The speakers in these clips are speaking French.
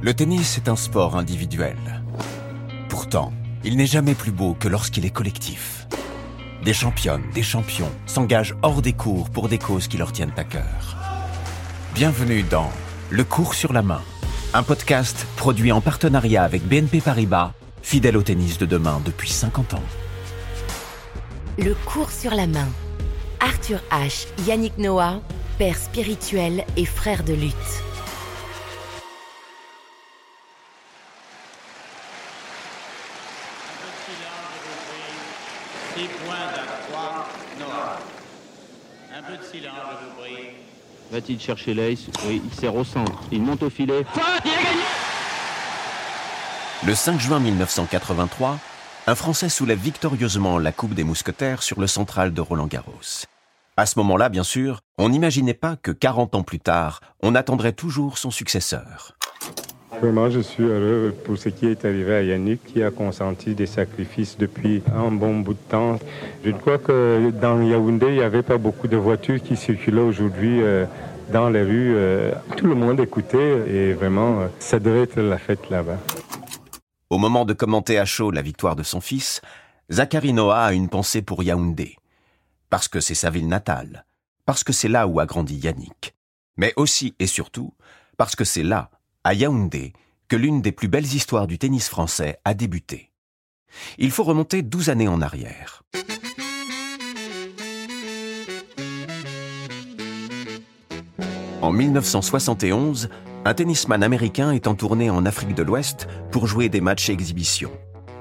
Le tennis est un sport individuel. Pourtant, il n'est jamais plus beau que lorsqu'il est collectif. Des championnes, des champions s'engagent hors des cours pour des causes qui leur tiennent à cœur. Bienvenue dans Le cours sur la main, un podcast produit en partenariat avec BNP Paribas, fidèle au tennis de demain depuis 50 ans. Le cours sur la main. Arthur H, Yannick Noah, père spirituel et frère de lutte. Six points à 3, Noah. Un peu de silence, je vous prie. Va-t-il chercher l'ace Oui, il sert au centre. Il monte au filet. Le 5 juin 1983, un Français soulève victorieusement la Coupe des Mousquetaires sur le central de Roland-Garros. À ce moment-là, bien sûr, on n'imaginait pas que 40 ans plus tard, on attendrait toujours son successeur. Vraiment, je suis heureux pour ce qui est arrivé à Yannick, qui a consenti des sacrifices depuis un bon bout de temps. Je crois que dans Yaoundé, il n'y avait pas beaucoup de voitures qui circulaient aujourd'hui euh, dans les rues. Euh, tout le monde écoutait et vraiment, euh, ça devait être la fête là-bas. Au moment de commenter à chaud la victoire de son fils, Zachary Noah a une pensée pour Yaoundé. Parce que c'est sa ville natale, parce que c'est là où a grandi Yannick, mais aussi et surtout parce que c'est là, à Yaoundé, que l'une des plus belles histoires du tennis français a débuté. Il faut remonter 12 années en arrière. En 1971, un tennisman américain est en tournée en Afrique de l'Ouest pour jouer des matchs exhibition.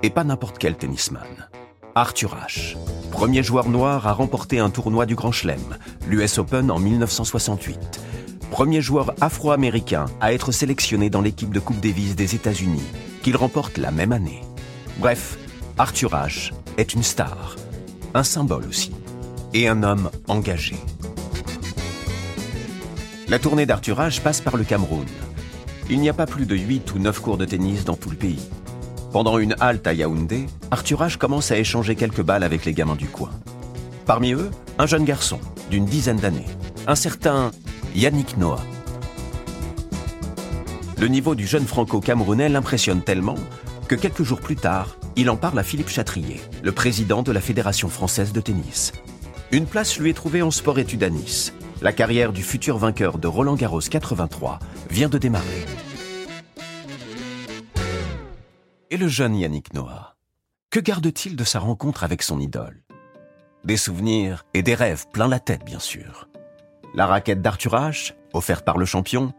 Et pas n'importe quel tennisman. Arthur Ashe, premier joueur noir à remporter un tournoi du Grand Chelem, l'US Open en 1968. Premier joueur afro-américain à être sélectionné dans l'équipe de Coupe Davis des États-Unis, qu'il remporte la même année. Bref, Arthur Ashe est une star, un symbole aussi, et un homme engagé. La tournée d'Arthur Ashe passe par le Cameroun. Il n'y a pas plus de 8 ou 9 cours de tennis dans tout le pays. Pendant une halte à Yaoundé, Arthur Ashe commence à échanger quelques balles avec les gamins du coin. Parmi eux, un jeune garçon d'une dizaine d'années, un certain Yannick Noah. Le niveau du jeune franco-camerounais l'impressionne tellement que quelques jours plus tard, il en parle à Philippe Chatrier, le président de la Fédération française de tennis. Une place lui est trouvée en sport-études à Nice. La carrière du futur vainqueur de Roland Garros 83 vient de démarrer. Et le jeune Yannick Noah Que garde-t-il de sa rencontre avec son idole? Des souvenirs et des rêves plein la tête, bien sûr. La raquette d'Arthur Ashe, offerte par le champion,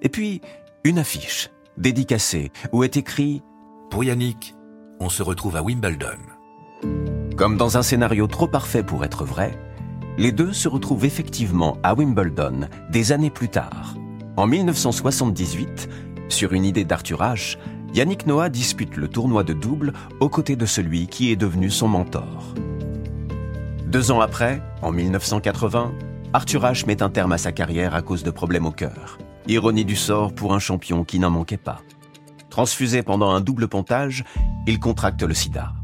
et puis une affiche, dédicacée, où est écrit Pour Yannick, on se retrouve à Wimbledon. Comme dans un scénario trop parfait pour être vrai, les deux se retrouvent effectivement à Wimbledon des années plus tard. En 1978, sur une idée d'Arthur Ashe, Yannick Noah dispute le tournoi de double aux côtés de celui qui est devenu son mentor. Deux ans après, en 1980, Arthur Ashe met un terme à sa carrière à cause de problèmes au cœur. Ironie du sort pour un champion qui n'en manquait pas. Transfusé pendant un double pontage, il contracte le sida.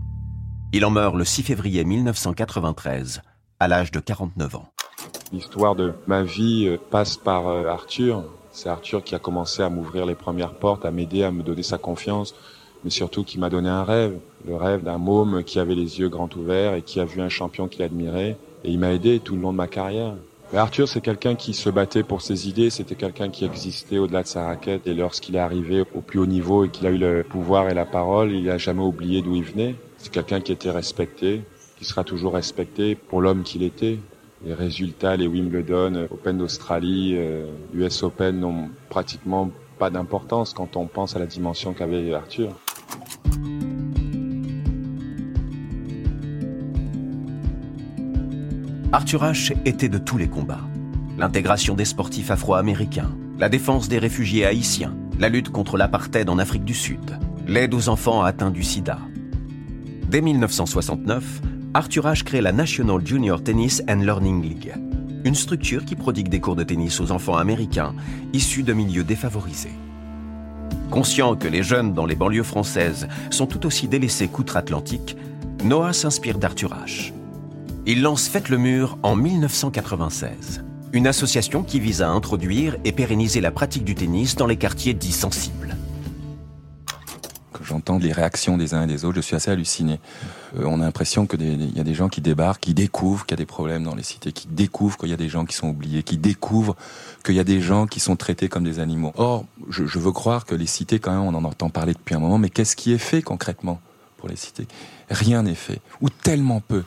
Il en meurt le 6 février 1993, à l'âge de 49 ans. L'histoire de ma vie euh, passe par euh, Arthur. C'est Arthur qui a commencé à m'ouvrir les premières portes, à m'aider, à me donner sa confiance, mais surtout qui m'a donné un rêve. Le rêve d'un môme qui avait les yeux grands ouverts et qui a vu un champion qu'il admirait. Et il m'a aidé tout le long de ma carrière. Arthur, c'est quelqu'un qui se battait pour ses idées, c'était quelqu'un qui existait au-delà de sa raquette. Et lorsqu'il est arrivé au plus haut niveau et qu'il a eu le pouvoir et la parole, il n'a jamais oublié d'où il venait. C'est quelqu'un qui était respecté, qui sera toujours respecté pour l'homme qu'il était. Les résultats, les Wimbledon, Open d'Australie, euh, US Open n'ont pratiquement pas d'importance quand on pense à la dimension qu'avait Arthur. Arthur Ashe était de tous les combats. L'intégration des sportifs afro-américains, la défense des réfugiés haïtiens, la lutte contre l'apartheid en Afrique du Sud, l'aide aux enfants atteints du sida. Dès 1969, Arthur Ashe crée la National Junior Tennis and Learning League, une structure qui prodigue des cours de tennis aux enfants américains issus de milieux défavorisés. Conscient que les jeunes dans les banlieues françaises sont tout aussi délaissés qu'outre-Atlantique, Noah s'inspire d'Arthur Ashe. Il lance Faites le mur en 1996, une association qui vise à introduire et pérenniser la pratique du tennis dans les quartiers dits sensibles. j'entends les réactions des uns et des autres, je suis assez halluciné. Euh, on a l'impression que il y a des gens qui débarquent, qui découvrent qu'il y a des problèmes dans les cités, qui découvrent qu'il y a des gens qui sont oubliés, qui découvrent qu'il y a des gens qui sont traités comme des animaux. Or, je, je veux croire que les cités, quand même, on en entend parler depuis un moment, mais qu'est-ce qui est fait concrètement pour les cités? Rien n'est fait, ou tellement peu.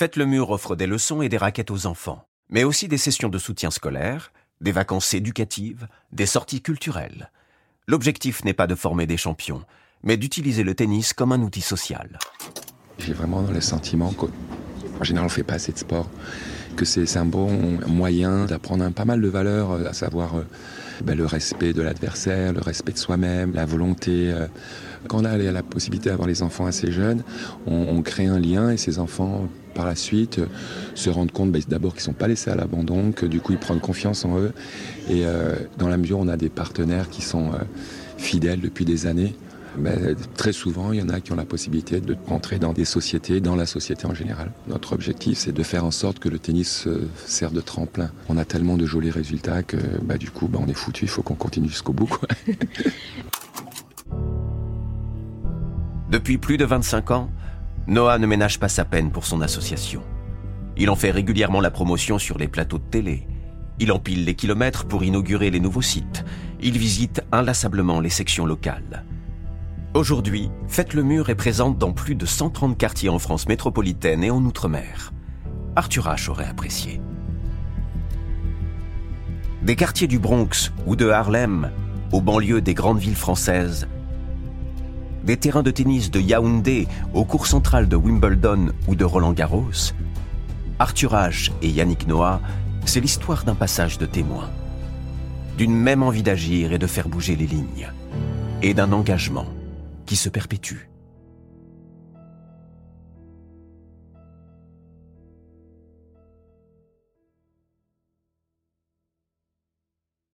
Faites le mur offre des leçons et des raquettes aux enfants, mais aussi des sessions de soutien scolaire, des vacances éducatives, des sorties culturelles. L'objectif n'est pas de former des champions, mais d'utiliser le tennis comme un outil social. J'ai vraiment le sentiment qu'en général on ne fait pas assez de sport, que c'est un bon moyen d'apprendre pas mal de valeurs, à savoir euh, ben, le respect de l'adversaire, le respect de soi-même, la volonté. Euh. Quand on a la possibilité d'avoir les enfants assez jeunes, on, crée un lien et ces enfants par la suite euh, se rendent compte ben, d'abord qu'ils ne sont pas laissés à l'abandon, que du coup ils prennent confiance en eux. Et dans la mesure où on a des partenaires qui sont fidèles depuis des années, ben, très souvent, il y en a qui ont la possibilité de rentrer dans des sociétés, dans la société en général. Notre objectif, c'est de faire en sorte que le tennis euh, serve de tremplin. On a tellement de jolis résultats que bah, du coup, bah, on est foutu, il faut qu'on continue jusqu'au bout. Depuis plus de 25 ans, Noah ne ménage pas sa peine pour son association. Il en fait régulièrement la promotion sur les plateaux de télé. Il empile les kilomètres pour inaugurer les nouveaux sites. Il visite inlassablement les sections locales. Aujourd'hui, Faites le Mur est présente dans plus de 130 quartiers en France métropolitaine et en Outre-mer. Arthur H aurait apprécié. Des quartiers du Bronx ou de Harlem, aux banlieues des grandes villes françaises, des terrains de tennis de Yaoundé au cours central de Wimbledon ou de Roland Garros, Arthur H et Yannick Noah, c'est l'histoire d'un passage de témoin, d'une même envie d'agir et de faire bouger les lignes, et d'un engagement qui se perpétue.